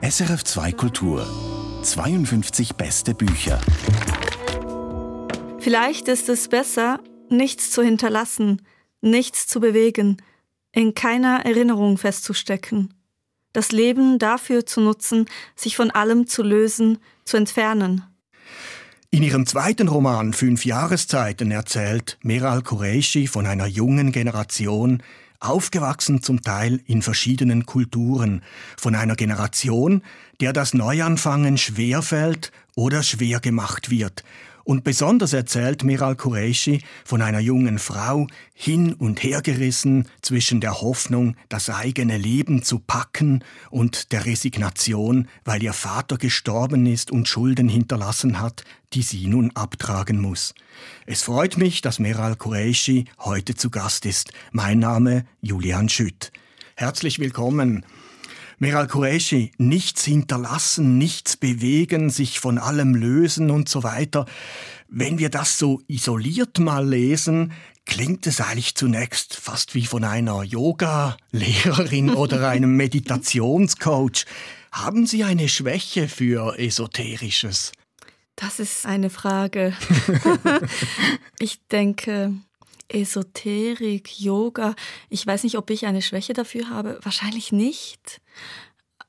SRF 2 Kultur 52 beste Bücher. Vielleicht ist es besser, nichts zu hinterlassen, nichts zu bewegen, in keiner Erinnerung festzustecken. Das Leben dafür zu nutzen, sich von allem zu lösen, zu entfernen. In ihrem zweiten Roman Fünf Jahreszeiten erzählt Meral Qureshi von einer jungen Generation, aufgewachsen zum Teil in verschiedenen Kulturen, von einer Generation, der das Neuanfangen schwerfällt oder schwer gemacht wird, und besonders erzählt Miral Qureshi von einer jungen Frau, hin und her gerissen zwischen der Hoffnung, das eigene Leben zu packen und der Resignation, weil ihr Vater gestorben ist und Schulden hinterlassen hat, die sie nun abtragen muss. Es freut mich, dass Meral Qureshi heute zu Gast ist. Mein Name Julian Schütt. Herzlich willkommen. Meral Qureshi, nichts hinterlassen, nichts bewegen, sich von allem lösen und so weiter. Wenn wir das so isoliert mal lesen, klingt es eigentlich zunächst fast wie von einer Yoga-Lehrerin oder einem Meditationscoach. Haben Sie eine Schwäche für Esoterisches? Das ist eine Frage. ich denke, Esoterik, Yoga, ich weiß nicht, ob ich eine Schwäche dafür habe. Wahrscheinlich nicht.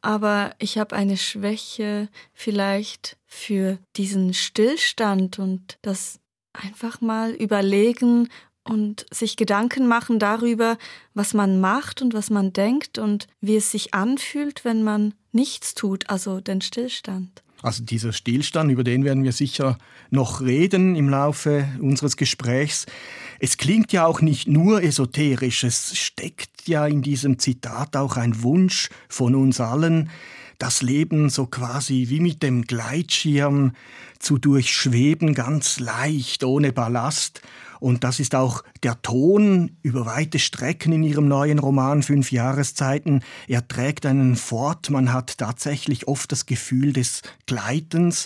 Aber ich habe eine Schwäche vielleicht für diesen Stillstand und das einfach mal überlegen und sich Gedanken machen darüber, was man macht und was man denkt und wie es sich anfühlt, wenn man nichts tut, also den Stillstand. Also dieser Stillstand, über den werden wir sicher noch reden im Laufe unseres Gesprächs. Es klingt ja auch nicht nur esoterisch, es steckt ja in diesem Zitat auch ein Wunsch von uns allen, das Leben so quasi wie mit dem Gleitschirm zu durchschweben, ganz leicht, ohne Ballast und das ist auch der Ton über weite Strecken in ihrem neuen Roman Fünf Jahreszeiten. Er trägt einen fort. Man hat tatsächlich oft das Gefühl des Gleitens.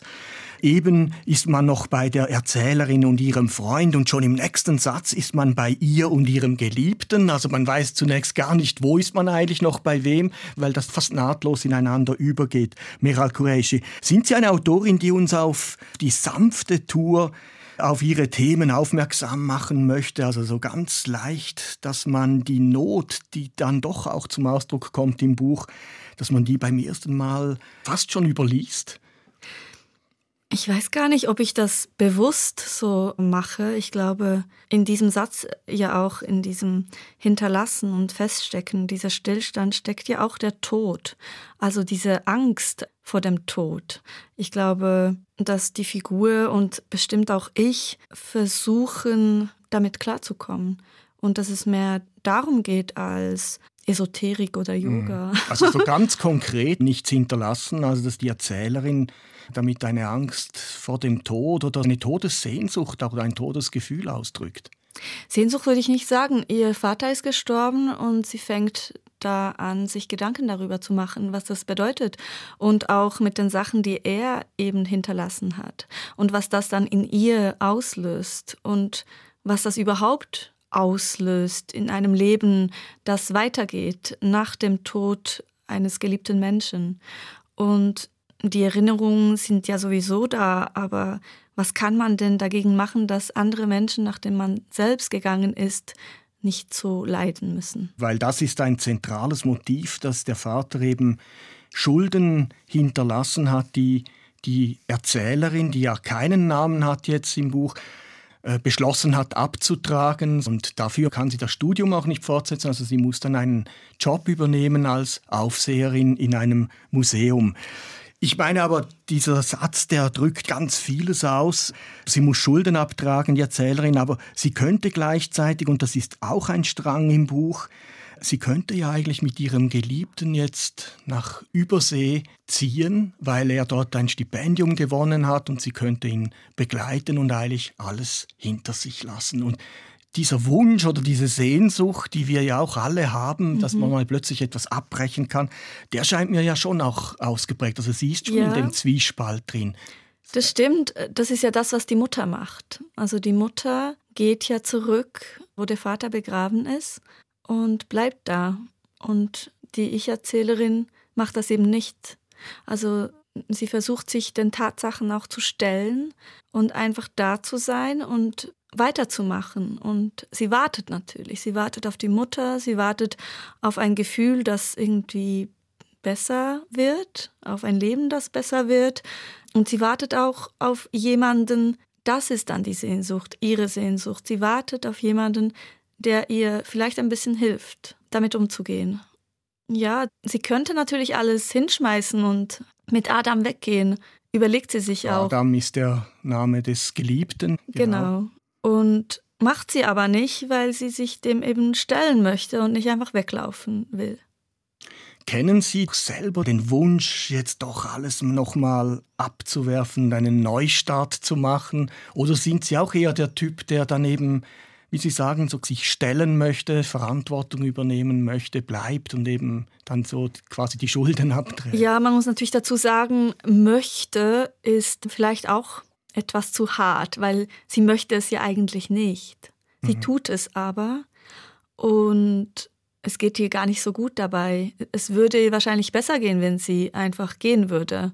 Eben ist man noch bei der Erzählerin und ihrem Freund und schon im nächsten Satz ist man bei ihr und ihrem Geliebten. Also man weiß zunächst gar nicht, wo ist man eigentlich noch bei wem, weil das fast nahtlos ineinander übergeht. Meral Qureshi, sind Sie eine Autorin, die uns auf die sanfte Tour auf ihre Themen aufmerksam machen möchte. Also so ganz leicht, dass man die Not, die dann doch auch zum Ausdruck kommt im Buch, dass man die beim ersten Mal fast schon überliest. Ich weiß gar nicht, ob ich das bewusst so mache. Ich glaube, in diesem Satz ja auch, in diesem Hinterlassen und Feststecken, dieser Stillstand steckt ja auch der Tod. Also diese Angst vor dem Tod. Ich glaube, dass die Figur und bestimmt auch ich versuchen, damit klarzukommen. Und dass es mehr darum geht als Esoterik oder mhm. Yoga. Also so ganz konkret nichts hinterlassen, also dass die Erzählerin damit eine Angst vor dem Tod oder eine Todessehnsucht oder ein Todesgefühl ausdrückt. Sehnsucht würde ich nicht sagen. Ihr Vater ist gestorben und sie fängt da an, sich Gedanken darüber zu machen, was das bedeutet. Und auch mit den Sachen, die er eben hinterlassen hat. Und was das dann in ihr auslöst. Und was das überhaupt auslöst in einem Leben, das weitergeht nach dem Tod eines geliebten Menschen. Und die Erinnerungen sind ja sowieso da, aber was kann man denn dagegen machen, dass andere Menschen, nachdem man selbst gegangen ist, nicht so leiden müssen? Weil das ist ein zentrales Motiv, dass der Vater eben Schulden hinterlassen hat, die die Erzählerin, die ja keinen Namen hat jetzt im Buch, äh, beschlossen hat abzutragen und dafür kann sie das Studium auch nicht fortsetzen. Also sie muss dann einen Job übernehmen als Aufseherin in einem Museum. Ich meine aber, dieser Satz, der drückt ganz vieles aus. Sie muss Schulden abtragen, die Erzählerin, aber sie könnte gleichzeitig, und das ist auch ein Strang im Buch, sie könnte ja eigentlich mit ihrem Geliebten jetzt nach Übersee ziehen, weil er dort ein Stipendium gewonnen hat und sie könnte ihn begleiten und eigentlich alles hinter sich lassen. Und dieser Wunsch oder diese Sehnsucht, die wir ja auch alle haben, mhm. dass man mal plötzlich etwas abbrechen kann, der scheint mir ja schon auch ausgeprägt. Also sie ist schon ja. in dem Zwiespalt drin. Das stimmt. Das ist ja das, was die Mutter macht. Also die Mutter geht ja zurück, wo der Vater begraben ist und bleibt da. Und die Ich-Erzählerin macht das eben nicht. Also sie versucht sich den Tatsachen auch zu stellen und einfach da zu sein und weiterzumachen. Und sie wartet natürlich. Sie wartet auf die Mutter, sie wartet auf ein Gefühl, das irgendwie besser wird, auf ein Leben, das besser wird. Und sie wartet auch auf jemanden, das ist dann die Sehnsucht, ihre Sehnsucht. Sie wartet auf jemanden, der ihr vielleicht ein bisschen hilft, damit umzugehen. Ja, sie könnte natürlich alles hinschmeißen und mit Adam weggehen, überlegt sie sich auch. Adam ist der Name des Geliebten. Genau. genau. Und macht sie aber nicht, weil sie sich dem eben stellen möchte und nicht einfach weglaufen will. Kennen Sie selber den Wunsch, jetzt doch alles nochmal abzuwerfen, einen Neustart zu machen? Oder sind Sie auch eher der Typ, der dann eben, wie Sie sagen, so sich stellen möchte, Verantwortung übernehmen möchte, bleibt und eben dann so quasi die Schulden abträgt? Ja, man muss natürlich dazu sagen, möchte ist vielleicht auch etwas zu hart, weil sie möchte es ja eigentlich nicht. Sie mhm. tut es aber und es geht ihr gar nicht so gut dabei. Es würde ihr wahrscheinlich besser gehen, wenn sie einfach gehen würde.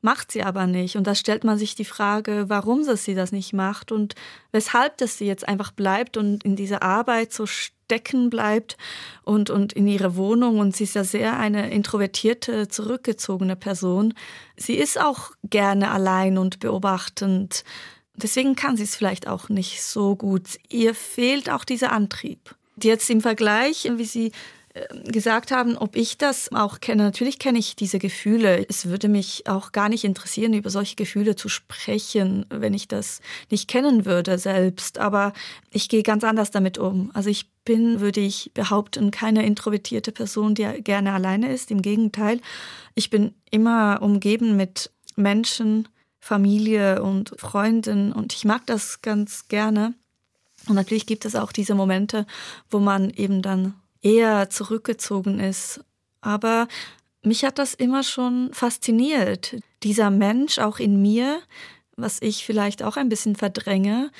Macht sie aber nicht. Und da stellt man sich die Frage, warum sie das nicht macht und weshalb das sie jetzt einfach bleibt und in dieser Arbeit so stecken bleibt und, und in ihre Wohnung. Und sie ist ja sehr eine introvertierte, zurückgezogene Person. Sie ist auch gerne allein und beobachtend. Deswegen kann sie es vielleicht auch nicht so gut. Ihr fehlt auch dieser Antrieb. Jetzt im Vergleich, wie Sie gesagt haben, ob ich das auch kenne. Natürlich kenne ich diese Gefühle. Es würde mich auch gar nicht interessieren, über solche Gefühle zu sprechen, wenn ich das nicht kennen würde selbst. Aber ich gehe ganz anders damit um. Also ich bin, würde ich behaupten, keine introvertierte Person, die gerne alleine ist. Im Gegenteil, ich bin immer umgeben mit Menschen, Familie und Freunden und ich mag das ganz gerne. Und natürlich gibt es auch diese Momente, wo man eben dann eher zurückgezogen ist. Aber mich hat das immer schon fasziniert. Dieser Mensch auch in mir, was ich vielleicht auch ein bisschen verdränge,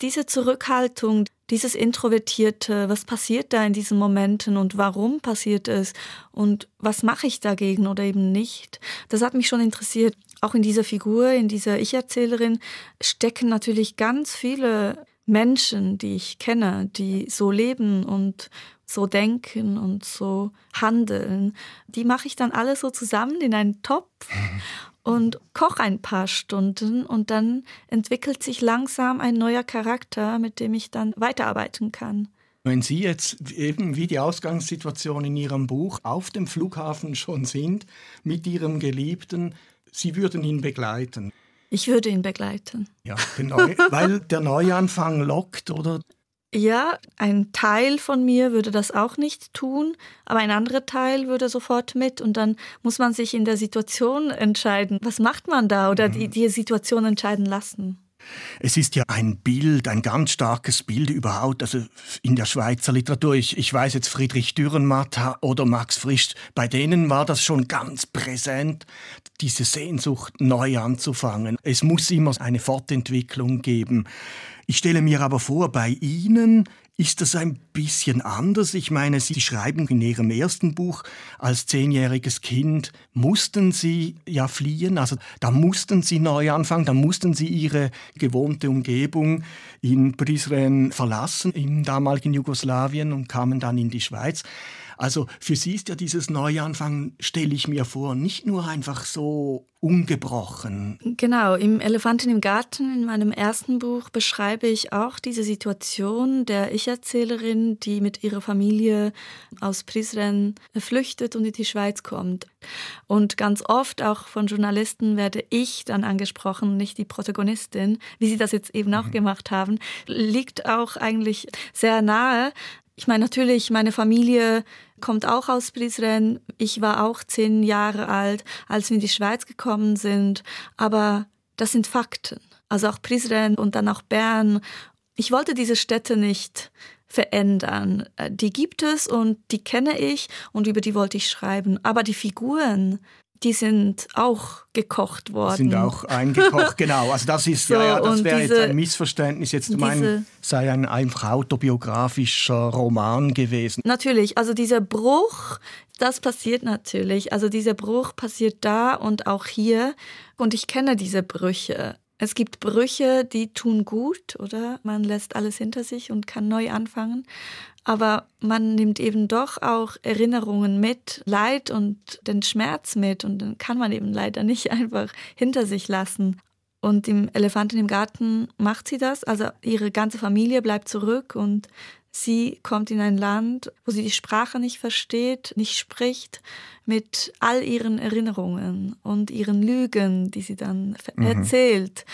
diese Zurückhaltung, dieses Introvertierte, was passiert da in diesen Momenten und warum passiert es und was mache ich dagegen oder eben nicht, das hat mich schon interessiert. Auch in dieser Figur, in dieser Ich-Erzählerin stecken natürlich ganz viele Menschen, die ich kenne, die so leben und so denken und so handeln, die mache ich dann alle so zusammen in einen Topf und koche ein paar Stunden und dann entwickelt sich langsam ein neuer Charakter, mit dem ich dann weiterarbeiten kann. Wenn Sie jetzt eben wie die Ausgangssituation in Ihrem Buch auf dem Flughafen schon sind mit Ihrem Geliebten, Sie würden ihn begleiten. Ich würde ihn begleiten. Ja, genau, weil der Neuanfang lockt, oder? Ja, ein Teil von mir würde das auch nicht tun, aber ein anderer Teil würde sofort mit und dann muss man sich in der Situation entscheiden, was macht man da oder die, mhm. die Situation entscheiden lassen. Es ist ja ein Bild, ein ganz starkes Bild überhaupt, also in der Schweizer Literatur. Ich, ich weiß jetzt Friedrich Dürrenmatt oder Max Frisch, bei denen war das schon ganz präsent, diese Sehnsucht neu anzufangen. Es muss immer eine Fortentwicklung geben. Ich stelle mir aber vor, bei Ihnen ist das ein bisschen anders. Ich meine, Sie schreiben in Ihrem ersten Buch, als zehnjähriges Kind mussten Sie ja fliehen, also da mussten Sie neu anfangen, da mussten Sie Ihre gewohnte Umgebung in Prizren verlassen, im damaligen Jugoslawien und kamen dann in die Schweiz. Also für sie ist ja dieses Neuanfang, stelle ich mir vor, nicht nur einfach so ungebrochen. Genau, im Elefanten im Garten, in meinem ersten Buch, beschreibe ich auch diese Situation der Ich-Erzählerin, die mit ihrer Familie aus Prizren flüchtet und in die Schweiz kommt. Und ganz oft auch von Journalisten werde ich dann angesprochen, nicht die Protagonistin, wie sie das jetzt eben auch mhm. gemacht haben, liegt auch eigentlich sehr nahe, ich meine, natürlich, meine Familie kommt auch aus Prizren. Ich war auch zehn Jahre alt, als wir in die Schweiz gekommen sind. Aber das sind Fakten. Also auch Prizren und dann auch Bern. Ich wollte diese Städte nicht verändern. Äh, die gibt es und die kenne ich und über die wollte ich schreiben. Aber die Figuren, die sind auch gekocht worden. Sind auch eingekocht, genau. Also das ist, so, ja, ja, das wäre jetzt ein Missverständnis. Jetzt du meinst, sei ein einfach autobiografischer Roman gewesen. Natürlich, also dieser Bruch, das passiert natürlich. Also dieser Bruch passiert da und auch hier. Und ich kenne diese Brüche. Es gibt Brüche, die tun gut, oder? Man lässt alles hinter sich und kann neu anfangen. Aber man nimmt eben doch auch Erinnerungen mit, Leid und den Schmerz mit. Und dann kann man eben leider nicht einfach hinter sich lassen. Und im Elefanten im Garten macht sie das. Also ihre ganze Familie bleibt zurück und sie kommt in ein Land, wo sie die Sprache nicht versteht, nicht spricht, mit all ihren Erinnerungen und ihren Lügen, die sie dann mhm. erzählt.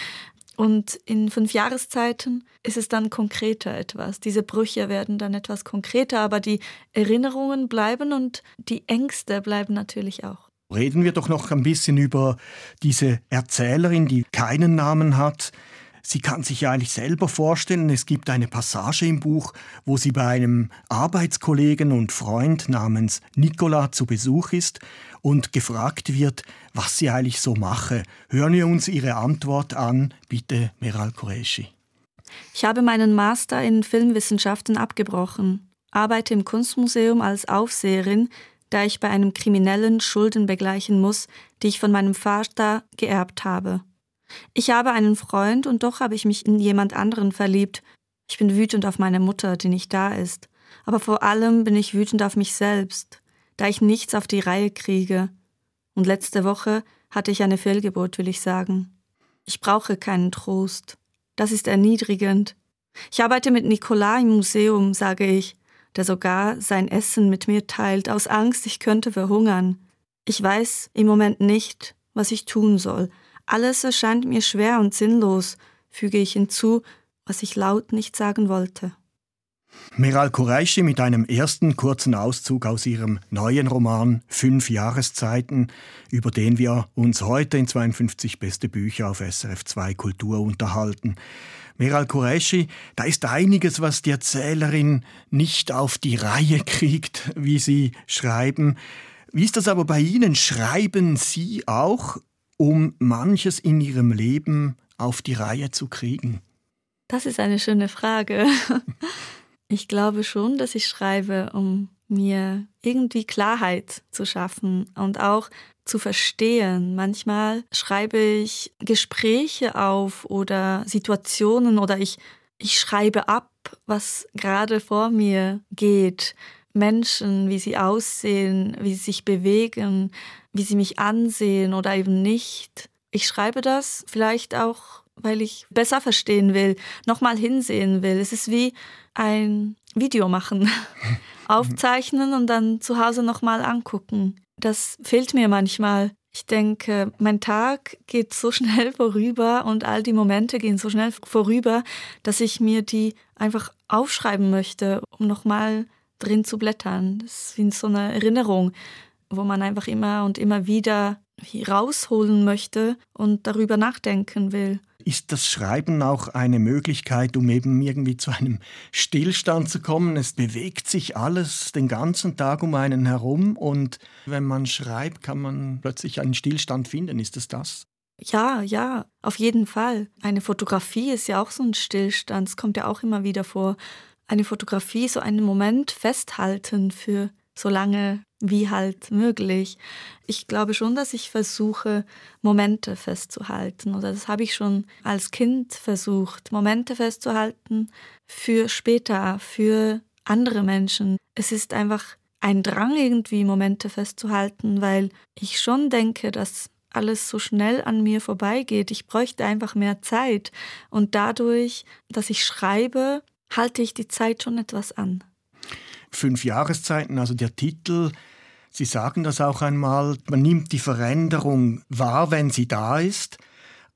Und in fünf Jahreszeiten ist es dann konkreter etwas. Diese Brüche werden dann etwas konkreter, aber die Erinnerungen bleiben und die Ängste bleiben natürlich auch. Reden wir doch noch ein bisschen über diese Erzählerin, die keinen Namen hat. Sie kann sich ja eigentlich selber vorstellen, es gibt eine Passage im Buch, wo sie bei einem Arbeitskollegen und Freund namens Nicola zu Besuch ist und gefragt wird, was sie eigentlich so mache. Hören wir uns ihre Antwort an, bitte Meral Qureshi. Ich habe meinen Master in Filmwissenschaften abgebrochen, arbeite im Kunstmuseum als Aufseherin, da ich bei einem Kriminellen Schulden begleichen muss, die ich von meinem Vater geerbt habe. Ich habe einen Freund und doch habe ich mich in jemand anderen verliebt. Ich bin wütend auf meine Mutter, die nicht da ist. Aber vor allem bin ich wütend auf mich selbst, da ich nichts auf die Reihe kriege. Und letzte Woche hatte ich eine Fehlgeburt, will ich sagen. Ich brauche keinen Trost. Das ist erniedrigend. Ich arbeite mit Nicolas im Museum, sage ich, der sogar sein Essen mit mir teilt, aus Angst, ich könnte verhungern. Ich weiß im Moment nicht, was ich tun soll, alles erscheint mir schwer und sinnlos, füge ich hinzu, was ich laut nicht sagen wollte. Meral Kureishi mit einem ersten kurzen Auszug aus ihrem neuen Roman Fünf Jahreszeiten, über den wir uns heute in 52 beste Bücher auf SRF 2 Kultur unterhalten. Meral Kureishi, da ist einiges, was die Erzählerin nicht auf die Reihe kriegt, wie Sie schreiben. Wie ist das aber bei Ihnen? Schreiben Sie auch um manches in ihrem Leben auf die Reihe zu kriegen? Das ist eine schöne Frage. Ich glaube schon, dass ich schreibe, um mir irgendwie Klarheit zu schaffen und auch zu verstehen. Manchmal schreibe ich Gespräche auf oder Situationen oder ich, ich schreibe ab, was gerade vor mir geht. Menschen, wie sie aussehen, wie sie sich bewegen, wie sie mich ansehen oder eben nicht. Ich schreibe das vielleicht auch, weil ich besser verstehen will, nochmal hinsehen will. Es ist wie ein Video machen, aufzeichnen und dann zu Hause nochmal angucken. Das fehlt mir manchmal. Ich denke, mein Tag geht so schnell vorüber und all die Momente gehen so schnell vorüber, dass ich mir die einfach aufschreiben möchte, um nochmal drin zu blättern. Das ist wie so eine Erinnerung, wo man einfach immer und immer wieder rausholen möchte und darüber nachdenken will. Ist das Schreiben auch eine Möglichkeit, um eben irgendwie zu einem Stillstand zu kommen? Es bewegt sich alles den ganzen Tag um einen herum und wenn man schreibt, kann man plötzlich einen Stillstand finden. Ist es das? Ja, ja, auf jeden Fall. Eine Fotografie ist ja auch so ein Stillstand. Es kommt ja auch immer wieder vor eine Fotografie so einen Moment festhalten für so lange wie halt möglich. Ich glaube schon, dass ich versuche, Momente festzuhalten. Oder das habe ich schon als Kind versucht, Momente festzuhalten für später, für andere Menschen. Es ist einfach ein Drang, irgendwie Momente festzuhalten, weil ich schon denke, dass alles so schnell an mir vorbeigeht. Ich bräuchte einfach mehr Zeit. Und dadurch, dass ich schreibe, halte ich die Zeit schon etwas an. Fünf Jahreszeiten, also der Titel, Sie sagen das auch einmal, man nimmt die Veränderung wahr, wenn sie da ist,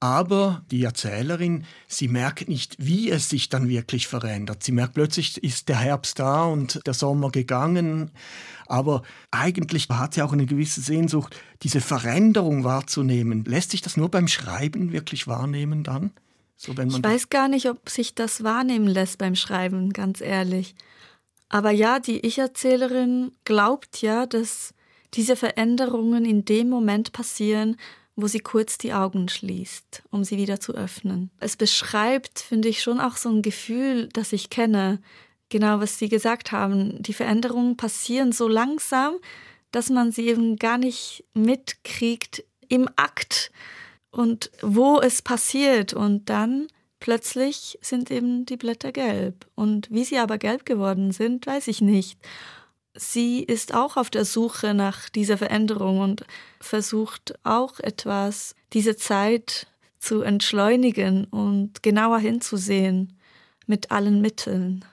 aber die Erzählerin, sie merkt nicht, wie es sich dann wirklich verändert. Sie merkt plötzlich, ist der Herbst da und der Sommer gegangen, aber eigentlich hat sie auch eine gewisse Sehnsucht, diese Veränderung wahrzunehmen. Lässt sich das nur beim Schreiben wirklich wahrnehmen dann? So, ich weiß gar nicht, ob sich das wahrnehmen lässt beim Schreiben, ganz ehrlich. Aber ja, die Ich-Erzählerin glaubt ja, dass diese Veränderungen in dem Moment passieren, wo sie kurz die Augen schließt, um sie wieder zu öffnen. Es beschreibt, finde ich, schon auch so ein Gefühl, das ich kenne. Genau, was Sie gesagt haben. Die Veränderungen passieren so langsam, dass man sie eben gar nicht mitkriegt im Akt und wo es passiert. Und dann plötzlich sind eben die Blätter gelb. Und wie sie aber gelb geworden sind, weiß ich nicht sie ist auch auf der Suche nach dieser Veränderung und versucht auch etwas, diese Zeit zu entschleunigen und genauer hinzusehen mit allen Mitteln.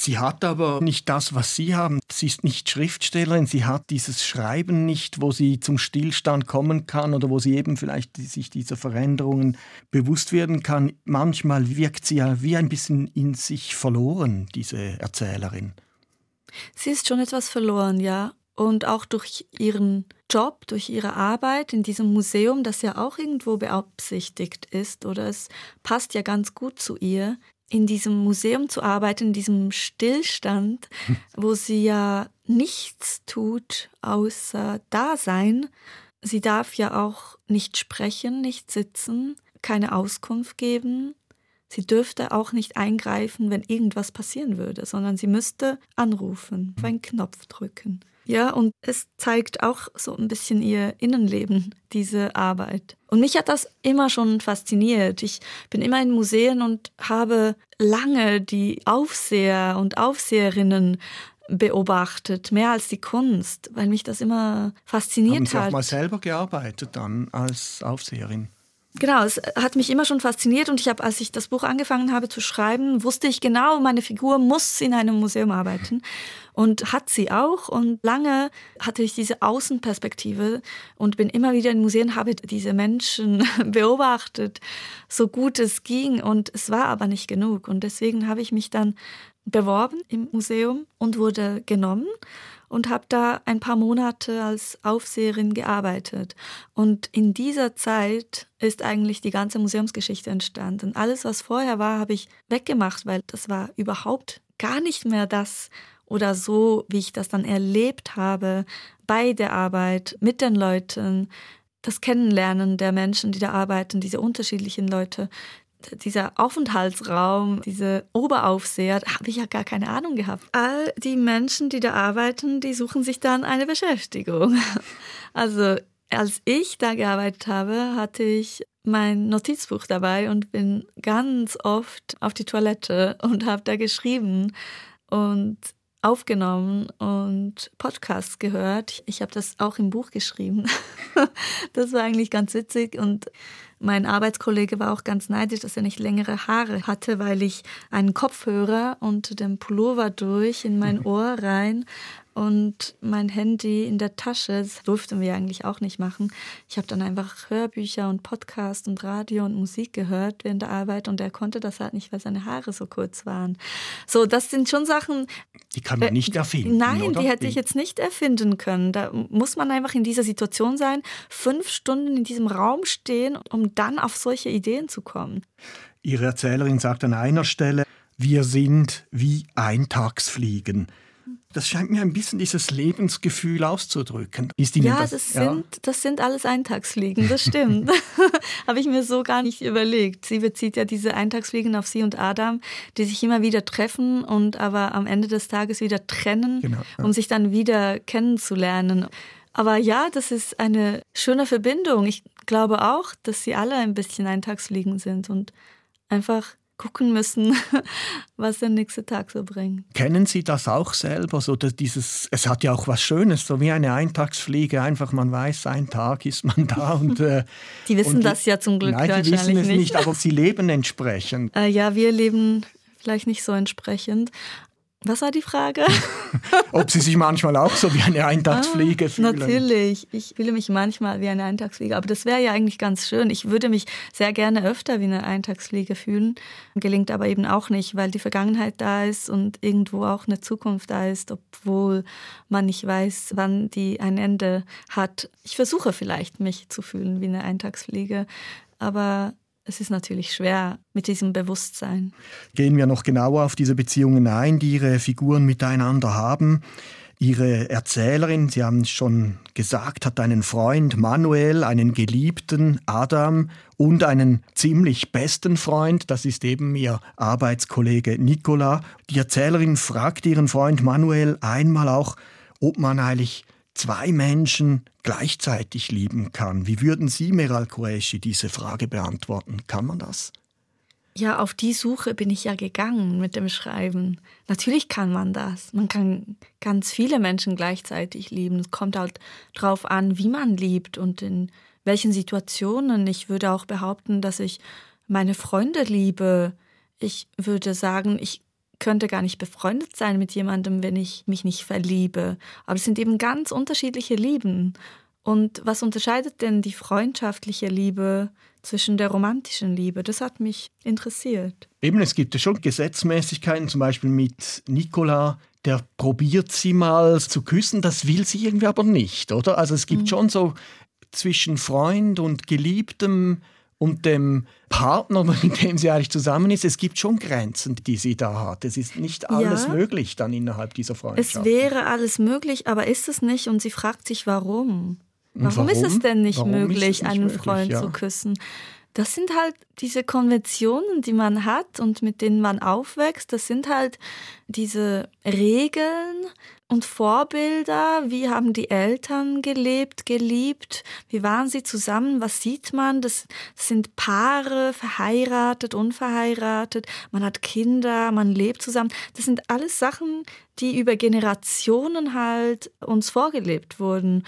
Sie hat aber nicht das, was Sie haben. Sie ist nicht Schriftstellerin, sie hat dieses Schreiben nicht, wo sie zum Stillstand kommen kann oder wo sie eben vielleicht sich dieser Veränderungen bewusst werden kann. Manchmal wirkt sie ja wie ein bisschen in sich verloren, diese Erzählerin. Sie ist schon etwas verloren, ja. Und auch durch ihren Job, durch ihre Arbeit in diesem Museum, das ja auch irgendwo beabsichtigt ist, oder es passt ja ganz gut zu ihr, in diesem Museum zu arbeiten, in diesem Stillstand, wo sie ja nichts tut, außer Dasein. Sie darf ja auch nicht sprechen, nicht sitzen, keine Auskunft geben. Sie dürfte auch nicht eingreifen, wenn irgendwas passieren würde, sondern sie müsste anrufen, auf einen Knopf drücken. Ja, und es zeigt auch so ein bisschen ihr Innenleben, diese Arbeit. Und mich hat das immer schon fasziniert. Ich bin immer in Museen und habe lange die Aufseher und Aufseherinnen beobachtet, mehr als die Kunst, weil mich das immer fasziniert Haben Sie hat. auch mal selber gearbeitet dann als Aufseherin? Genau, es hat mich immer schon fasziniert und ich habe, als ich das Buch angefangen habe zu schreiben, wusste ich genau, meine Figur muss in einem Museum arbeiten. Und hat sie auch. Und lange hatte ich diese Außenperspektive und bin immer wieder in Museen, habe diese Menschen beobachtet, so gut es ging. Und es war aber nicht genug. Und deswegen habe ich mich dann beworben im Museum und wurde genommen und habe da ein paar Monate als Aufseherin gearbeitet. Und in dieser Zeit ist eigentlich die ganze Museumsgeschichte entstanden. Alles, was vorher war, habe ich weggemacht, weil das war überhaupt gar nicht mehr das oder so, wie ich das dann erlebt habe bei der Arbeit mit den Leuten, das Kennenlernen der Menschen, die da arbeiten, diese unterschiedlichen Leute, dieser Aufenthaltsraum, diese Oberaufseher, habe ich ja gar keine Ahnung gehabt. All die Menschen, die da arbeiten, die suchen sich dann eine Beschäftigung. Also als ich da gearbeitet habe, hatte ich mein Notizbuch dabei und bin ganz oft auf die Toilette und habe da geschrieben und aufgenommen und Podcasts gehört. Ich habe das auch im Buch geschrieben. das war eigentlich ganz witzig und mein Arbeitskollege war auch ganz neidisch, dass er nicht längere Haare hatte, weil ich einen Kopfhörer unter dem Pullover durch in mein Ohr rein und mein Handy in der Tasche. Das durften wir eigentlich auch nicht machen. Ich habe dann einfach Hörbücher und Podcast und Radio und Musik gehört während der Arbeit und er konnte das halt nicht, weil seine Haare so kurz waren. So, das sind schon Sachen. Die kann man nicht erfinden. Nein, oder? die hätte ich jetzt nicht erfinden können. Da muss man einfach in dieser Situation sein, fünf Stunden in diesem Raum stehen, um dann auf solche Ideen zu kommen. Ihre Erzählerin sagt an einer Stelle, wir sind wie Eintagsfliegen. Das scheint mir ein bisschen dieses Lebensgefühl auszudrücken. Ist Ihnen ja, das, das, Sind, das sind alles Eintagsfliegen, das stimmt. Habe ich mir so gar nicht überlegt. Sie bezieht ja diese Eintagsfliegen auf sie und Adam, die sich immer wieder treffen und aber am Ende des Tages wieder trennen, Genau, ja. um sich dann wieder kennenzulernen. Aber ja, das ist eine schöne Verbindung. Ich glaube auch, dass sie alle ein bisschen Eintagsfliegen sind und einfach gucken müssen, was der nächste Tag so bringt. Kennen Sie das auch selber? So dieses, es hat ja auch was Schönes, so wie eine Eintagsfliege. Einfach, man weiß, ein Tag ist man da und äh, Die wissen und das ja zum Glück nein, die wissen es nicht. nicht, aber sie leben entsprechend. Äh, ja, wir leben vielleicht nicht so entsprechend. Was war die Frage? Ob Sie sich manchmal auch so wie eine Eintagsfliege Ah, fühlen? Natürlich. Ich fühle mich manchmal wie eine Eintagsfliege. Aber das wäre ja eigentlich ganz schön. Ich würde mich sehr gerne öfter wie eine Eintagsfliege fühlen. Gelingt aber eben auch nicht, weil die Vergangenheit da ist und irgendwo auch eine Zukunft da ist, obwohl man nicht weiß, wann die ein Ende hat. Ich versuche vielleicht, mich zu fühlen wie eine Eintagsfliege. Aber es ist natürlich schwer mit diesem Bewusstsein. Gehen wir noch genauer auf diese Beziehungen ein, die Ihre Figuren miteinander haben. Ihre Erzählerin, Sie haben es schon gesagt, hat einen Freund Manuel, einen Geliebten Adam und einen ziemlich besten Freund, das ist eben ihr Arbeitskollege Nicola. Die Erzählerin fragt ihren Freund Manuel einmal auch, ob man eigentlich zwei Menschen gleichzeitig lieben kann. Wie würden Sie, Meral Qureshi, diese Frage beantworten? Kann man das? Ja, auf die Suche bin ich ja gegangen mit dem Schreiben. Natürlich kann man das. Man kann ganz viele Menschen gleichzeitig lieben. Es kommt halt drauf an, wie man liebt und in welchen Situationen. Ich würde auch behaupten, dass ich meine Freunde liebe. Ich würde sagen, ich könnte gar nicht befreundet sein mit jemandem, wenn ich mich nicht verliebe. Aber es sind eben ganz unterschiedliche Lieben. Und was unterscheidet denn die freundschaftliche Liebe zwischen der romantischen Liebe? Das hat mich interessiert. Eben, es gibt ja schon Gesetzmäßigkeiten, zum Beispiel mit Nicola, der probiert sie mal zu küssen, das will sie irgendwie aber nicht, oder? Also es gibt mhm. schon so zwischen Freund und Geliebtem und dem Partner, mit dem sie eigentlich zusammen ist, es gibt schon Grenzen, die sie da hat. Es ist nicht alles ja, möglich dann innerhalb dieser Freundschaft. Es wäre alles möglich, aber ist es nicht? Und sie fragt sich, warum? Warum, warum, ist es denn nicht warum möglich, nicht einen möglich, Freund ja. zu küssen? Das sind halt diese Konventionen, die man hat und mit denen man aufwächst. Das sind halt diese Regeln und Vorbilder. Wie haben die Eltern gelebt, geliebt? Wie waren sie zusammen? Was sieht man? Das, sind Paare, verheiratet, unverheiratet. Man hat Kinder, man lebt zusammen. Das sind alles Sachen, die über Generationen halt uns vorgelebt wurden.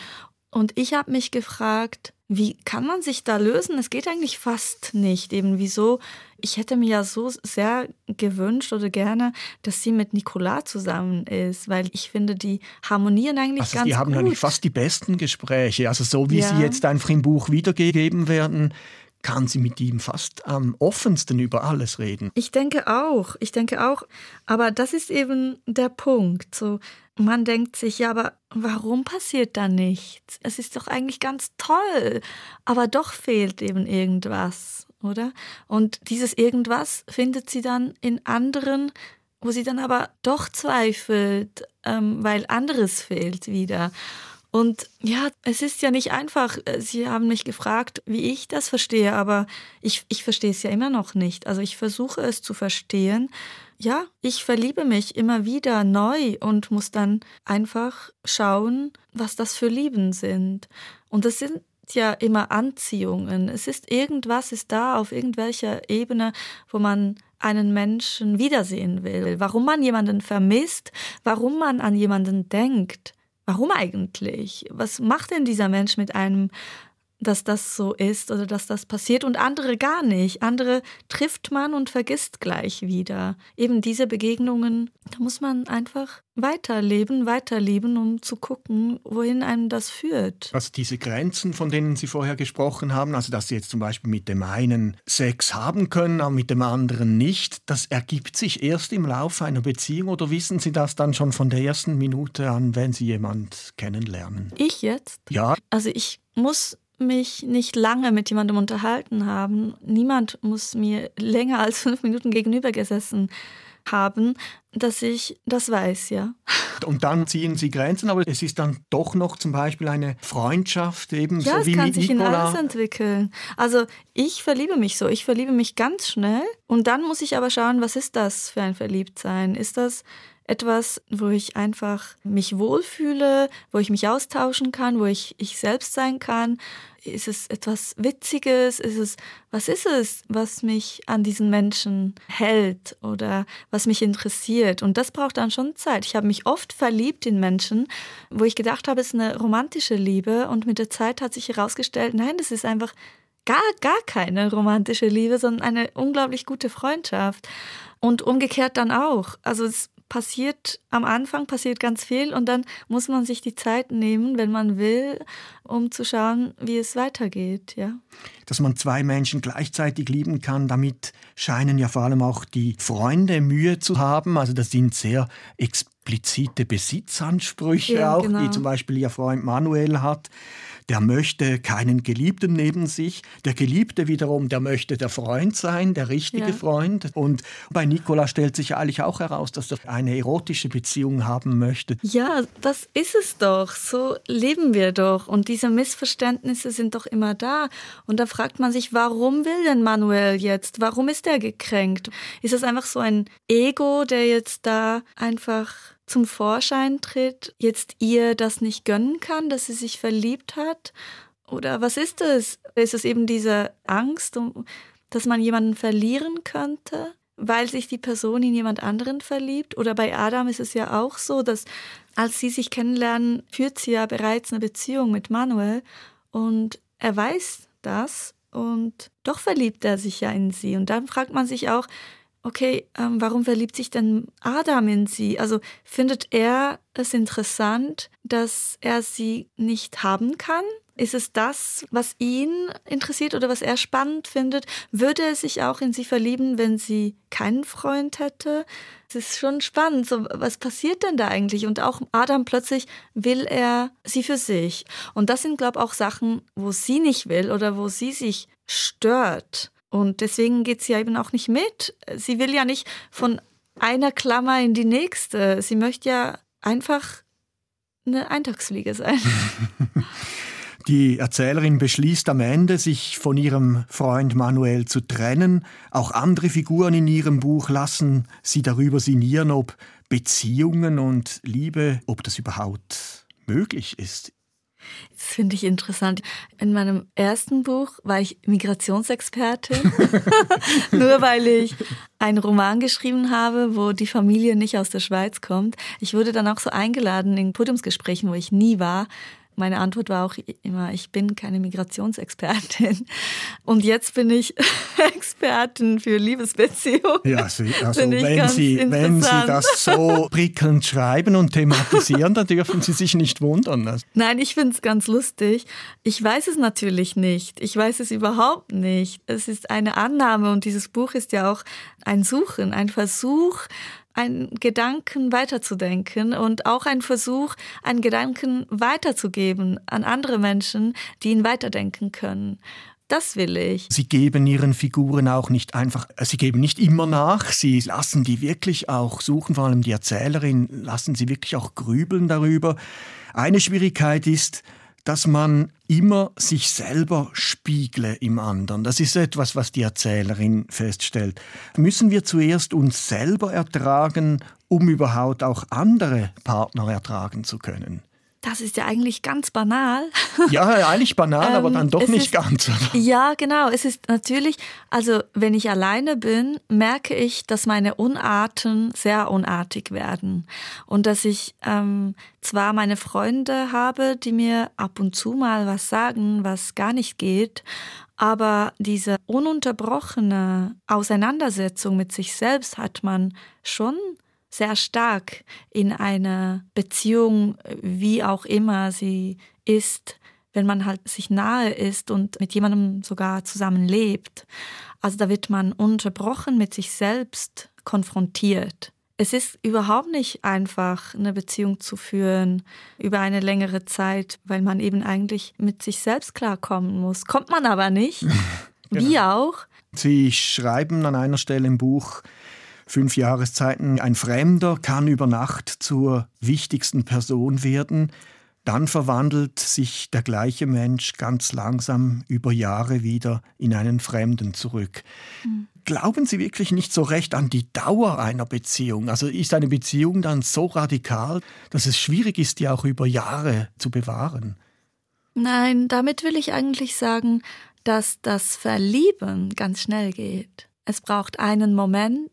Und ich habe mich gefragt, wie kann man sich da lösen? Es geht eigentlich fast nicht. Eben wieso? Ich hätte mir ja so sehr gewünscht oder gerne, dass sie mit Nicolas zusammen ist, weil ich finde, die harmonieren eigentlich also ganz gut. Die haben gut. eigentlich fast die besten Gespräche. Also so wie ja. sie jetzt einfach im Buch wiedergegeben werden, kann sie mit ihm fast am offensten über alles reden. Ich denke auch, ich denke auch. Aber das ist eben der Punkt. So, man denkt sich, ja, aber warum passiert da nichts? Es ist doch eigentlich ganz toll. Aber doch fehlt eben irgendwas, oder? Und dieses irgendwas findet sie dann in anderen, wo sie dann aber doch zweifelt, ähm, weil anderes fehlt wieder. Und ja, es ist ja nicht einfach. Sie haben mich gefragt, wie ich das verstehe, aber ich, ich verstehe es ja immer noch nicht. Also ich versuche es zu verstehen. Ja, ich verliebe mich immer wieder neu und muss dann einfach schauen, was das für Lieben sind. Und das sind ja immer Anziehungen. Es ist irgendwas ist da auf irgendwelcher Ebene, wo man einen Menschen wiedersehen will, warum man jemanden vermisst, warum man an jemanden denkt. Warum eigentlich? Was macht denn dieser Mensch mit einem, dass das so ist oder dass das passiert und andere gar nicht? Andere trifft man und vergisst gleich wieder. Eben diese Begegnungen, da muss man einfach weiterleben, weiterleben, um zu gucken, wohin einem das führt. Also diese Grenzen, von denen Sie vorher gesprochen haben, also dass Sie jetzt zum Beispiel mit dem einen Sex haben können, aber mit dem anderen nicht, das ergibt sich erst im Laufe einer Beziehung oder wissen Sie das dann schon von der ersten Minute an, wenn Sie jemand kennenlernen? Ich jetzt? Ja. Also ich muss mich nicht lange mit jemandem unterhalten haben. Niemand muss mir länger als fünf Minuten gegenüber gesessen haben, dass ich das weiß, ja. Und dann ziehen Sie Grenzen, aber es ist dann doch noch zum Beispiel eine Freundschaft eben ja, so wie es kann sich Nicola. in alles entwickeln. Also ich verliebe mich so, ich verliebe mich ganz schnell und dann muss ich aber schauen, was ist das für ein Verliebtsein? Ist das etwas, wo ich einfach mich wohlfühle, wo ich mich austauschen kann, wo ich ich selbst sein kann? Ist es etwas Witziges? Ist es, was ist es, was mich an diesen Menschen hält oder was mich interessiert? Und das braucht dann schon Zeit. Ich habe mich oft verliebt in Menschen, wo ich gedacht habe, es ist eine romantische Liebe und mit der Zeit hat sich herausgestellt, nein, das ist einfach gar, gar keine romantische Liebe, sondern eine unglaublich gute Freundschaft. Und umgekehrt dann auch. Also es passiert am Anfang passiert ganz viel und dann muss man sich die Zeit nehmen, wenn man will, um zu schauen, wie es weitergeht, ja. Dass man zwei Menschen gleichzeitig lieben kann, damit scheinen ja vor allem auch die Freunde Mühe zu haben. Also das sind sehr explizite Besitzansprüche ja, auch, genau. die zum Beispiel ihr Freund Manuel hat. Der möchte keinen Geliebten neben sich. Der Geliebte wiederum, der möchte der Freund sein, der richtige ja. Freund. Und bei Nicola stellt sich eigentlich auch heraus, dass er eine erotische Beziehung haben möchte. Ja, das ist es doch. So leben wir doch. Und diese Missverständnisse sind doch immer da. Und da fragt man sich, warum will denn Manuel jetzt? Warum ist er gekränkt? Ist es einfach so ein Ego, der jetzt da einfach zum Vorschein tritt, jetzt ihr das nicht gönnen kann, dass sie sich verliebt hat? Oder was ist es? Ist es eben diese Angst, dass man jemanden verlieren könnte, weil sich die Person in jemand anderen verliebt? Oder bei Adam ist es ja auch so, dass als sie sich kennenlernen, führt sie ja bereits eine Beziehung mit Manuel und er weiß das und doch verliebt er sich ja in sie. Und dann fragt man sich auch, okay, ähm, warum verliebt sich denn Adam in sie? Also findet er es interessant, dass er sie nicht haben kann? Ist es das, was ihn interessiert oder was er spannend findet? Würde er sich auch in sie verlieben, wenn sie keinen Freund hätte? Es ist schon spannend. So, was passiert denn da eigentlich? Und auch Adam plötzlich will er sie für sich. Und das sind, glaube ich, auch Sachen, wo sie nicht will oder wo sie sich stört. Und deswegen geht sie ja eben auch nicht mit. Sie will ja nicht von einer Klammer in die nächste. Sie möchte ja einfach eine Eintagsfliege sein. Die Erzählerin beschließt am Ende, sich von ihrem Freund Manuel zu trennen. Auch andere Figuren in ihrem Buch lassen sie darüber sinnieren, ob Beziehungen und Liebe, ob das überhaupt möglich ist. Das finde ich interessant. In meinem ersten Buch war ich Migrationsexpertin, nur weil ich einen Roman geschrieben habe, wo die Familie nicht aus der Schweiz kommt. Ich wurde dann auch so eingeladen in Podiumsgesprächen, wo ich nie war, meine Antwort war auch immer, ich bin keine Migrationsexpertin. Und jetzt bin ich Expertin für Liebesbeziehungen. Ja, also, also wenn, Sie, wenn Sie das so prickelnd schreiben und thematisieren, dann dürfen Sie sich nicht wundern. Nein, ich finde es ganz lustig. Ich weiß es natürlich nicht. Ich weiß es überhaupt nicht. Es ist eine Annahme und dieses Buch ist ja auch ein Suchen, ein Versuch, einen Gedanken weiterzudenken und auch ein Versuch, einen Gedanken weiterzugeben an andere Menschen, die ihn weiterdenken können. Das will ich. Sie geben ihren Figuren auch nicht einfach, äh, sie geben nicht immer nach, sie lassen die wirklich auch suchen, vor allem die Erzählerin, lassen sie wirklich auch grübeln darüber. Eine Schwierigkeit ist, dass man immer sich selber spiegle im anderen. Das ist etwas, was die Erzählerin feststellt. Müssen wir zuerst uns selber ertragen, um überhaupt auch andere Partner ertragen zu können? Das ist ja eigentlich ganz banal. Ja, eigentlich banal, aber dann ähm, doch nicht ist, ganz. Ja, genau. Es ist natürlich, also wenn ich alleine bin, merke ich, dass meine Unarten sehr unartig werden. Und dass ich ähm, zwar meine Freunde habe, die mir ab und zu mal was sagen, was gar nicht geht, aber diese ununterbrochene Auseinandersetzung mit sich selbst hat man schon sehr stark in einer Beziehung, wie auch immer sie ist, wenn man halt sich nahe ist und mit jemandem sogar zusammen lebt. Also da wird man unterbrochen mit sich selbst konfrontiert. Es ist überhaupt nicht einfach, eine Beziehung zu führen über eine längere Zeit, weil man eben eigentlich mit sich selbst klarkommen muss. Kommt man aber nicht. genau. Wie auch. Sie schreiben an einer Stelle im Buch, fünf Jahreszeiten. Ein Fremder kann über Nacht zur wichtigsten Person werden. Dann verwandelt sich der gleiche Mensch ganz langsam über Jahre wieder in einen Fremden zurück. Mhm. Glauben Sie wirklich nicht so recht an die Dauer einer Beziehung? Also ist eine Beziehung dann so radikal, dass es schwierig ist, die auch über Jahre zu bewahren? Nein, damit will ich eigentlich sagen, dass das Verlieben ganz schnell geht. Es braucht einen Moment,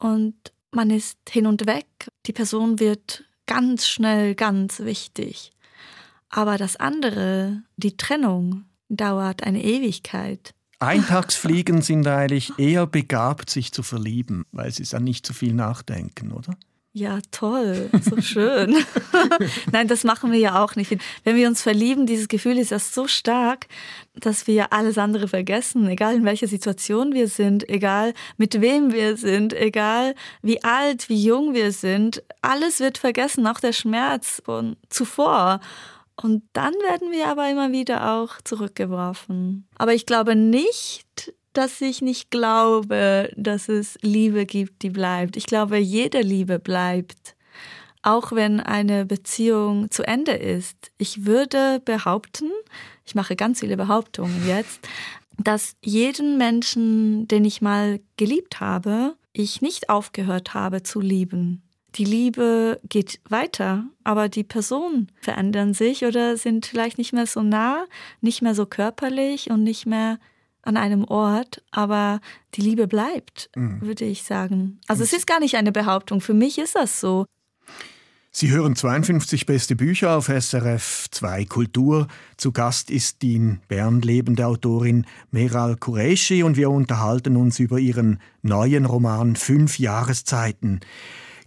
und man ist hin und weg. Die Person wird ganz schnell ganz wichtig. Aber das andere, die Trennung, dauert eine Ewigkeit. Eintagsfliegen sind eigentlich eher begabt, sich zu verlieben, weil sie dann nicht zu viel nachdenken, oder? Ja, toll, so schön. Nein, das machen wir ja auch nicht. Wenn wir uns verlieben, dieses Gefühl ist ja so stark, dass wir alles andere vergessen, egal in welcher Situation wir sind, egal mit wem wir sind, egal wie alt, wie jung wir sind. Alles wird vergessen, auch der Schmerz von zuvor. Und dann werden wir aber immer wieder auch zurückgeworfen. Aber ich glaube nicht, dass ich nicht glaube, dass es Liebe gibt, die bleibt. Ich glaube, jede Liebe bleibt, auch wenn eine Beziehung zu Ende ist. Ich würde behaupten, ich mache ganz viele Behauptungen jetzt, dass jeden Menschen, den ich mal geliebt habe, ich nicht aufgehört habe zu lieben. Die Liebe geht weiter, aber die Personen verändern sich oder sind vielleicht nicht mehr so nah, nicht mehr so körperlich und nicht mehr an einem Ort, aber die Liebe bleibt, mhm. würde ich sagen. Also es ist gar nicht eine Behauptung, für mich ist das so. Sie hören 52 beste Bücher auf SRF 2 Kultur. Zu Gast ist die in Bern lebende Autorin Meral Qureshi und wir unterhalten uns über ihren neuen Roman Fünf Jahreszeiten.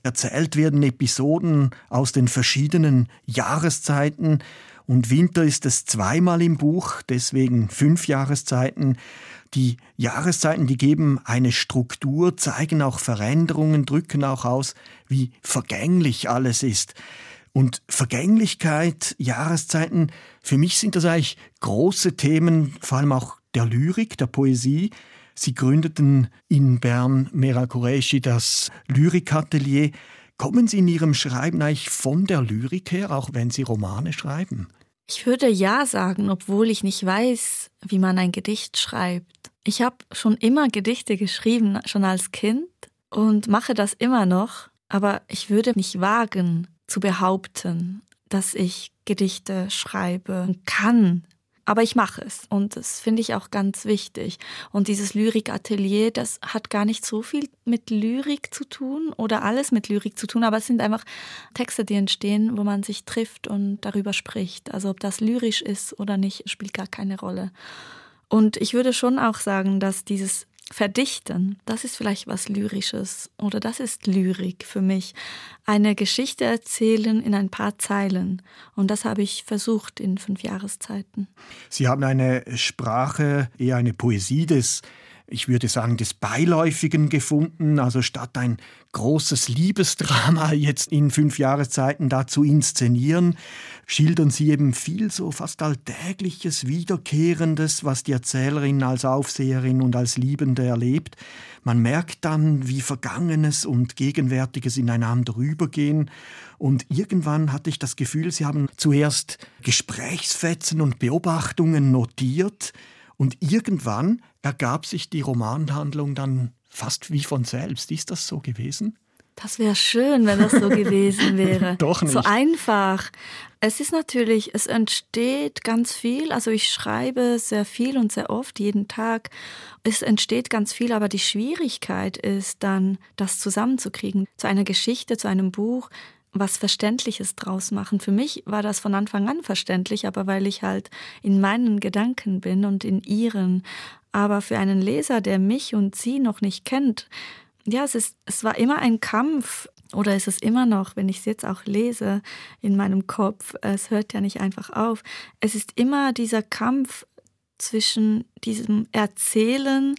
Erzählt werden Episoden aus den verschiedenen Jahreszeiten und Winter ist es zweimal im Buch, deswegen fünf Jahreszeiten. Die Jahreszeiten, die geben eine Struktur, zeigen auch Veränderungen, drücken auch aus, wie vergänglich alles ist. Und Vergänglichkeit, Jahreszeiten, für mich sind das eigentlich große Themen, vor allem auch der Lyrik, der Poesie. Sie gründeten in Bern Meral das Lyrikatelier. Kommen Sie in Ihrem Schreiben eigentlich von der Lyrik her, auch wenn Sie Romane schreiben? Ich würde ja sagen, obwohl ich nicht weiß, wie man ein Gedicht schreibt. Ich habe schon immer Gedichte geschrieben, schon als Kind und mache das immer noch, aber ich würde nicht wagen zu behaupten, dass ich Gedichte schreibe kann. Aber ich mache es und das finde ich auch ganz wichtig. Und dieses Lyrikatelier, das hat gar nicht so viel mit Lyrik zu tun oder alles mit Lyrik zu tun, aber es sind einfach Texte, die entstehen, wo man sich trifft und darüber spricht. Also ob das lyrisch ist oder nicht, spielt gar keine Rolle. Und ich würde schon auch sagen, dass dieses Verdichten, das ist vielleicht was Lyrisches oder das ist Lyrik für mich. Eine Geschichte erzählen in ein paar Zeilen. Und das habe ich versucht in fünf Jahreszeiten. Sie haben eine Sprache, eher eine Poesie des ich würde sagen, des Beiläufigen gefunden. Also statt ein großes Liebesdrama jetzt in fünf Jahreszeiten da zu inszenieren, schildern sie eben viel so fast Alltägliches, Wiederkehrendes, was die Erzählerin als Aufseherin und als Liebende erlebt. Man merkt dann, wie Vergangenes und Gegenwärtiges ineinander übergehen. Und irgendwann hatte ich das Gefühl, sie haben zuerst Gesprächsfetzen und Beobachtungen notiert, und irgendwann ergab sich die Romanhandlung dann fast wie von selbst. Ist das so gewesen? Das wäre schön, wenn das so gewesen wäre. Doch nicht. So einfach. Es ist natürlich, es entsteht ganz viel. Also ich schreibe sehr viel und sehr oft, jeden Tag. Es entsteht ganz viel, aber die Schwierigkeit ist dann, das zusammenzukriegen. Zu einer Geschichte, zu einem Buch, was Verständliches draus machen. Für mich war das von Anfang an verständlich, aber weil ich halt in meinen Gedanken bin und in ihren. Aber für einen Leser, der mich und sie noch nicht kennt, ja, es ist, es war immer ein Kampf, oder ist es immer noch, wenn ich es jetzt auch lese in meinem Kopf, es hört ja nicht einfach auf. Es ist immer dieser Kampf zwischen diesem Erzählen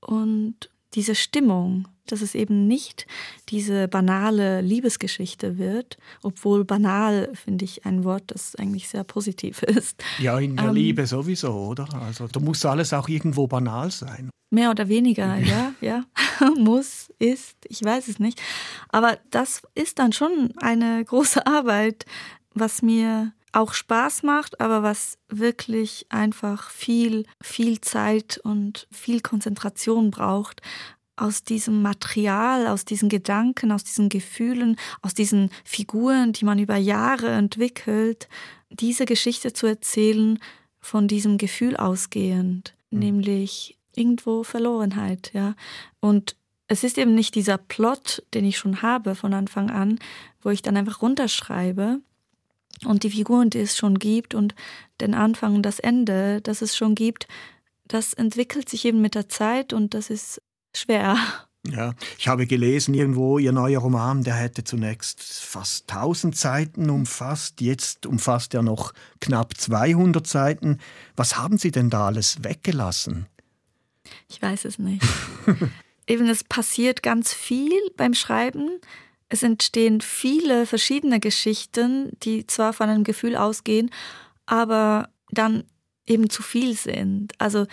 und dieser Stimmung dass es eben nicht diese banale Liebesgeschichte wird, obwohl banal finde ich ein Wort, das eigentlich sehr positiv ist. Ja, in der ähm, Liebe sowieso, oder? Also da muss alles auch irgendwo banal sein. Mehr oder weniger, ja, ja. muss, ist, ich weiß es nicht. Aber das ist dann schon eine große Arbeit, was mir auch Spaß macht, aber was wirklich einfach viel, viel Zeit und viel Konzentration braucht, aus diesem Material, aus diesen Gedanken, aus diesen Gefühlen, aus diesen Figuren, die man über Jahre entwickelt, diese Geschichte zu erzählen, von diesem Gefühl ausgehend, mhm. nämlich irgendwo Verlorenheit, ja. Und es ist eben nicht dieser Plot, den ich schon habe von Anfang an, wo ich dann einfach runterschreibe und die Figuren, die es schon gibt und den Anfang und das Ende, das es schon gibt, das entwickelt sich eben mit der Zeit und das ist schwer. Ja, ich habe gelesen irgendwo, Ihr neuer Roman, der hätte zunächst fast 1000 Seiten umfasst, jetzt umfasst er noch knapp 200 Seiten. Was haben Sie denn da alles weggelassen? Ich weiß es nicht. Eben, es passiert ganz viel beim Schreiben. Es entstehen viele verschiedene Geschichten, die zwar von einem Gefühl ausgehen, aber dann eben zu viel sind. Also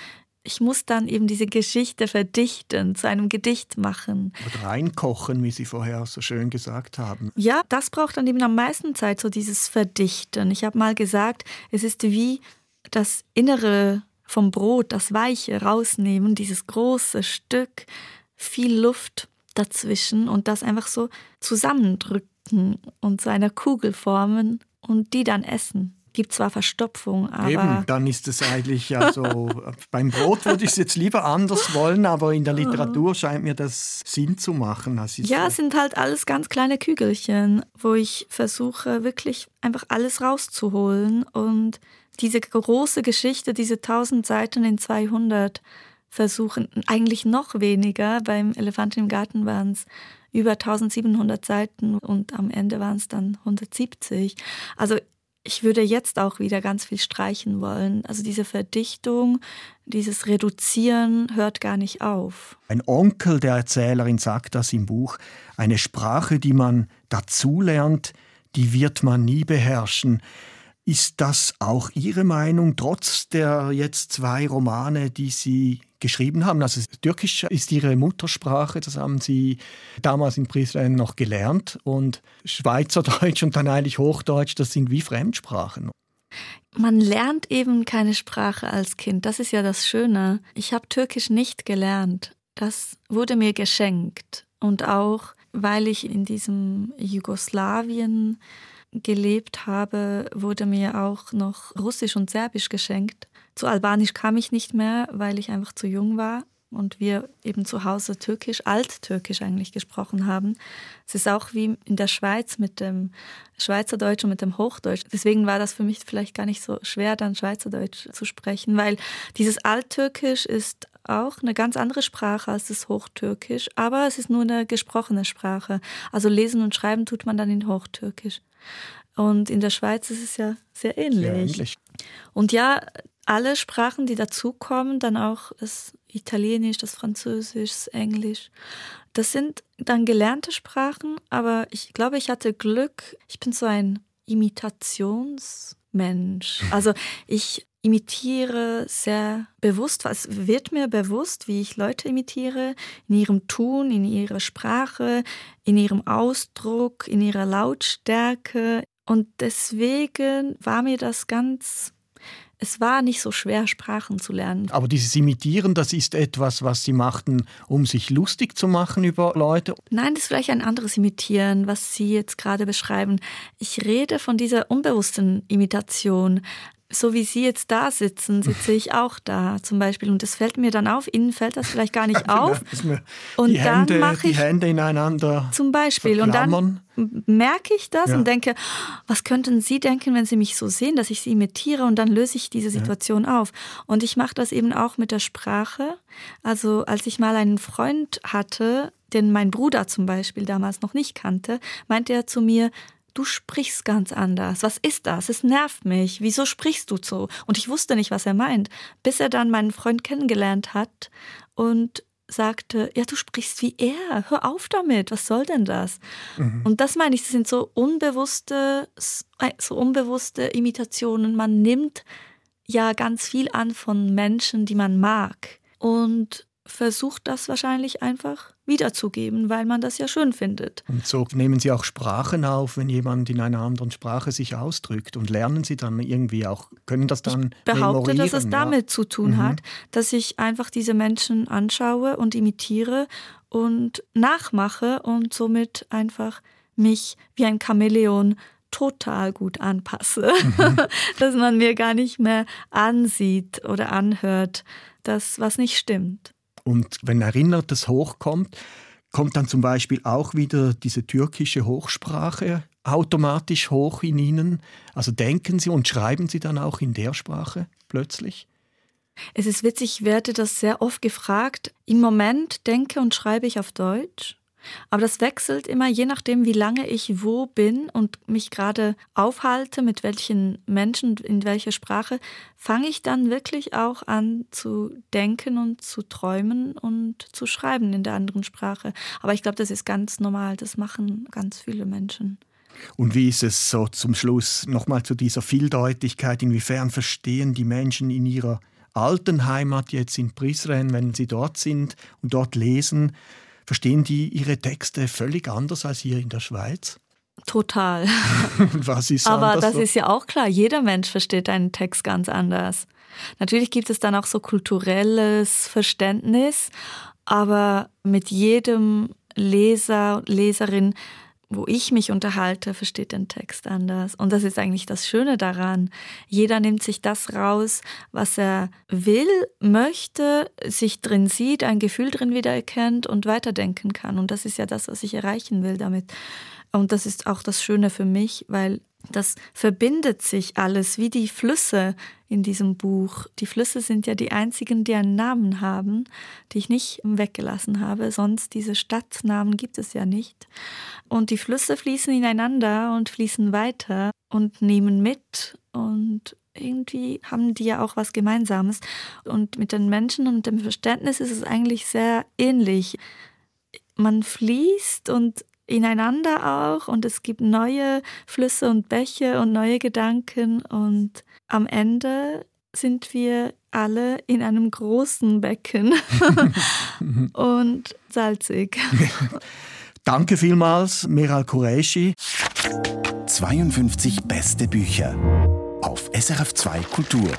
ich muss dann eben diese Geschichte verdichten, zu einem Gedicht machen. Oder reinkochen, wie Sie vorher so schön gesagt haben. Ja, das braucht dann eben am meisten Zeit, so dieses Verdichten. Ich habe mal gesagt, es ist wie das Innere vom Brot, das Weiche rausnehmen, dieses große Stück, viel Luft dazwischen und das einfach so zusammendrücken und zu einer Kugel formen und die dann essen gibt zwar Verstopfung, aber. Eben, dann ist es eigentlich ja so. beim Brot würde ich es jetzt lieber anders wollen, aber in der Literatur scheint mir das Sinn zu machen. ja, so. es sind halt alles ganz kleine Kügelchen, wo ich versuche, wirklich einfach alles rauszuholen und diese große Geschichte, diese tausend Seiten in 200 versuchen, eigentlich noch weniger. Beim Elefanten im Garten waren es über 1700 Seiten und am Ende waren es dann 170. Also ich würde jetzt auch wieder ganz viel streichen wollen. Also diese Verdichtung, dieses Reduzieren hört gar nicht auf. Ein Onkel der Erzählerin sagt das im Buch, eine Sprache, die man dazulernt, die wird man nie beherrschen. Ist das auch Ihre Meinung, trotz der jetzt zwei Romane, die Sie geschrieben haben? Also Türkisch ist Ihre Muttersprache, das haben Sie damals in Brisbane noch gelernt. Und Schweizerdeutsch und dann eigentlich Hochdeutsch, das sind wie Fremdsprachen. Man lernt eben keine Sprache als Kind. Das ist ja das Schöne. Ich habe Türkisch nicht gelernt. Das wurde mir geschenkt. Und auch, weil ich in diesem Jugoslawien gelebt habe, wurde mir auch noch Russisch und Serbisch geschenkt. Zu Albanisch kam ich nicht mehr, weil ich einfach zu jung war und wir eben zu Hause Türkisch, Alttürkisch eigentlich gesprochen haben. Es ist auch wie in der Schweiz mit dem Schweizerdeutsch und mit dem Hochdeutsch. Deswegen war das für mich vielleicht gar nicht so schwer, dann Schweizerdeutsch zu sprechen, weil dieses Alttürkisch ist auch eine ganz andere Sprache als das Hochtürkisch, aber es ist nur eine gesprochene Sprache. Also lesen und schreiben tut man dann in Hochtürkisch. Und in der Schweiz ist es ja sehr ähnlich. Sehr ähnlich. Und ja, alle Sprachen, die dazukommen, dann auch das Italienisch, das Französisch, das Englisch, das sind dann gelernte Sprachen, aber ich glaube, ich hatte Glück. Ich bin so ein Imitationsmensch. Also ich imitiere sehr bewusst, es wird mir bewusst, wie ich Leute imitiere, in ihrem Tun, in ihrer Sprache, in ihrem Ausdruck, in ihrer Lautstärke. Und deswegen war mir das ganz es war nicht so schwer, Sprachen zu lernen. Aber dieses Imitieren, das ist etwas, was Sie machten, um sich lustig zu machen über Leute? Nein, das ist vielleicht ein anderes Imitieren, was Sie jetzt gerade beschreiben. Ich rede von dieser unbewussten Imitation so wie Sie jetzt da sitzen, sitze ich auch da zum Beispiel. Und das fällt mir dann auf. Ihnen fällt das vielleicht gar nicht auf. und dann mache ich die Hände ineinander. Zum Beispiel. Und dann merke ich das ja. und denke, was könnten Sie denken, wenn Sie mich so sehen, dass ich Sie imitiere? Und dann löse ich diese Situation ja. auf. Und ich mache das eben auch mit der Sprache. Also als ich mal einen Freund hatte, den mein Bruder zum Beispiel damals noch nicht kannte, meinte er zu mir, du sprichst ganz anders. Was ist das? Es nervt mich. Wieso sprichst du so? Und ich wusste nicht, was er meint, bis er dann meinen Freund kennengelernt hat und sagte, ja, du sprichst wie er. Hör auf damit. Was soll denn das? Mhm. Und das meine ich, das sind so unbewusste, so unbewusste Imitationen. Man nimmt ja ganz viel an von Menschen, die man mag. Und versucht das wahrscheinlich einfach wiederzugeben, weil man das ja schön findet. Und so nehmen Sie auch Sprachen auf, wenn jemand in einer anderen Sprache sich ausdrückt und lernen Sie dann irgendwie auch, können das dann Ich behaupte, dass es damit ja. zu tun mhm. hat, dass ich einfach diese Menschen anschaue und imitiere und nachmache und somit einfach mich wie ein Chamäleon total gut anpasse, mhm. dass man mir gar nicht mehr ansieht oder anhört, das was nicht stimmt. Und wenn Erinnertes hochkommt, kommt dann zum Beispiel auch wieder diese türkische Hochsprache automatisch hoch in Ihnen? Also denken Sie und schreiben Sie dann auch in der Sprache plötzlich? Es ist witzig, ich werde das sehr oft gefragt. Im Moment denke und schreibe ich auf Deutsch aber das wechselt immer, je nachdem, wie lange ich wo bin und mich gerade aufhalte, mit welchen Menschen, in welcher Sprache, fange ich dann wirklich auch an zu denken und zu träumen und zu schreiben in der anderen Sprache. Aber ich glaube, das ist ganz normal, das machen ganz viele Menschen. Und wie ist es so zum Schluss nochmal zu dieser Vieldeutigkeit? Inwiefern verstehen die Menschen in ihrer alten Heimat jetzt in Prizren, wenn sie dort sind und dort lesen, verstehen die ihre Texte völlig anders als hier in der Schweiz? Total. Was ist Aber das so? ist ja auch klar, jeder Mensch versteht einen Text ganz anders. Natürlich gibt es dann auch so kulturelles Verständnis, aber mit jedem Leser, Leserin, wo ich mich unterhalte, versteht den Text anders. Und das ist eigentlich das Schöne daran. Jeder nimmt sich das raus, was er will, möchte, sich drin sieht, ein Gefühl drin wiedererkennt und weiterdenken kann. Und das ist ja das, was ich erreichen will damit. Und das ist auch das Schöne für mich, weil das verbindet sich alles wie die Flüsse in diesem Buch. Die Flüsse sind ja die einzigen, die einen Namen haben, die ich nicht weggelassen habe. Sonst diese Stadtnamen gibt es ja nicht. Und die Flüsse fließen ineinander und fließen weiter und nehmen mit und irgendwie haben die ja auch was Gemeinsames. Und mit den Menschen und dem Verständnis ist es eigentlich sehr ähnlich. Man fließt und ineinander auch und es gibt neue Flüsse und Bäche und neue Gedanken und am Ende sind wir alle in einem großen Becken und salzig. Danke vielmals, Meral Qureshi. 52 beste Bücher auf SRF2 Kultur.